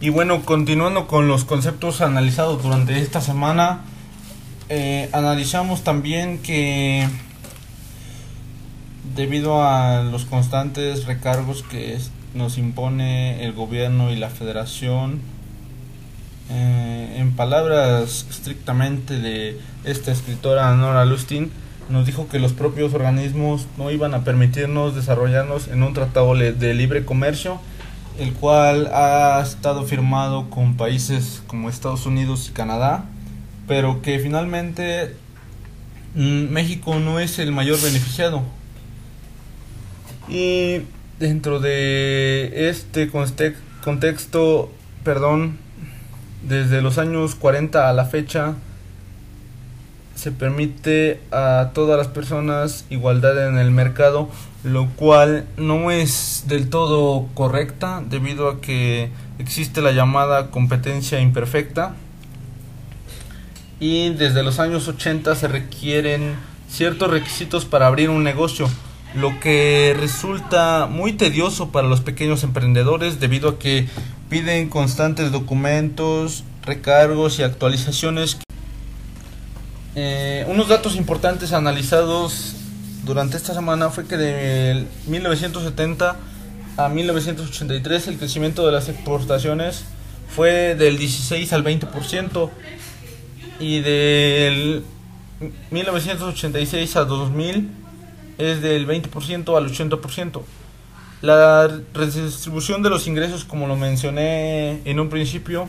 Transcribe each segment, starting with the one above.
Y bueno, continuando con los conceptos analizados durante esta semana, eh, analizamos también que debido a los constantes recargos que nos impone el gobierno y la federación, eh, en palabras estrictamente de esta escritora Nora Lustin, nos dijo que los propios organismos no iban a permitirnos desarrollarnos en un tratado de libre comercio, el cual ha estado firmado con países como Estados Unidos y Canadá, pero que finalmente mm, México no es el mayor beneficiado. Y dentro de este contexto, perdón, desde los años 40 a la fecha, se permite a todas las personas igualdad en el mercado, lo cual no es del todo correcta debido a que existe la llamada competencia imperfecta. Y desde los años 80 se requieren ciertos requisitos para abrir un negocio, lo que resulta muy tedioso para los pequeños emprendedores debido a que piden constantes documentos, recargos y actualizaciones eh, unos datos importantes analizados durante esta semana fue que de 1970 a 1983 el crecimiento de las exportaciones fue del 16 al 20% y del 1986 a 2000 es del 20% al 80%. La redistribución de los ingresos, como lo mencioné en un principio,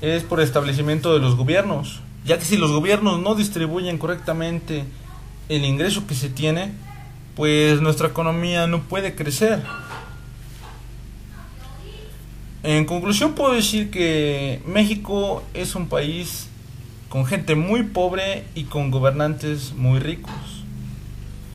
es por establecimiento de los gobiernos ya que si los gobiernos no distribuyen correctamente el ingreso que se tiene, pues nuestra economía no puede crecer. En conclusión puedo decir que México es un país con gente muy pobre y con gobernantes muy ricos.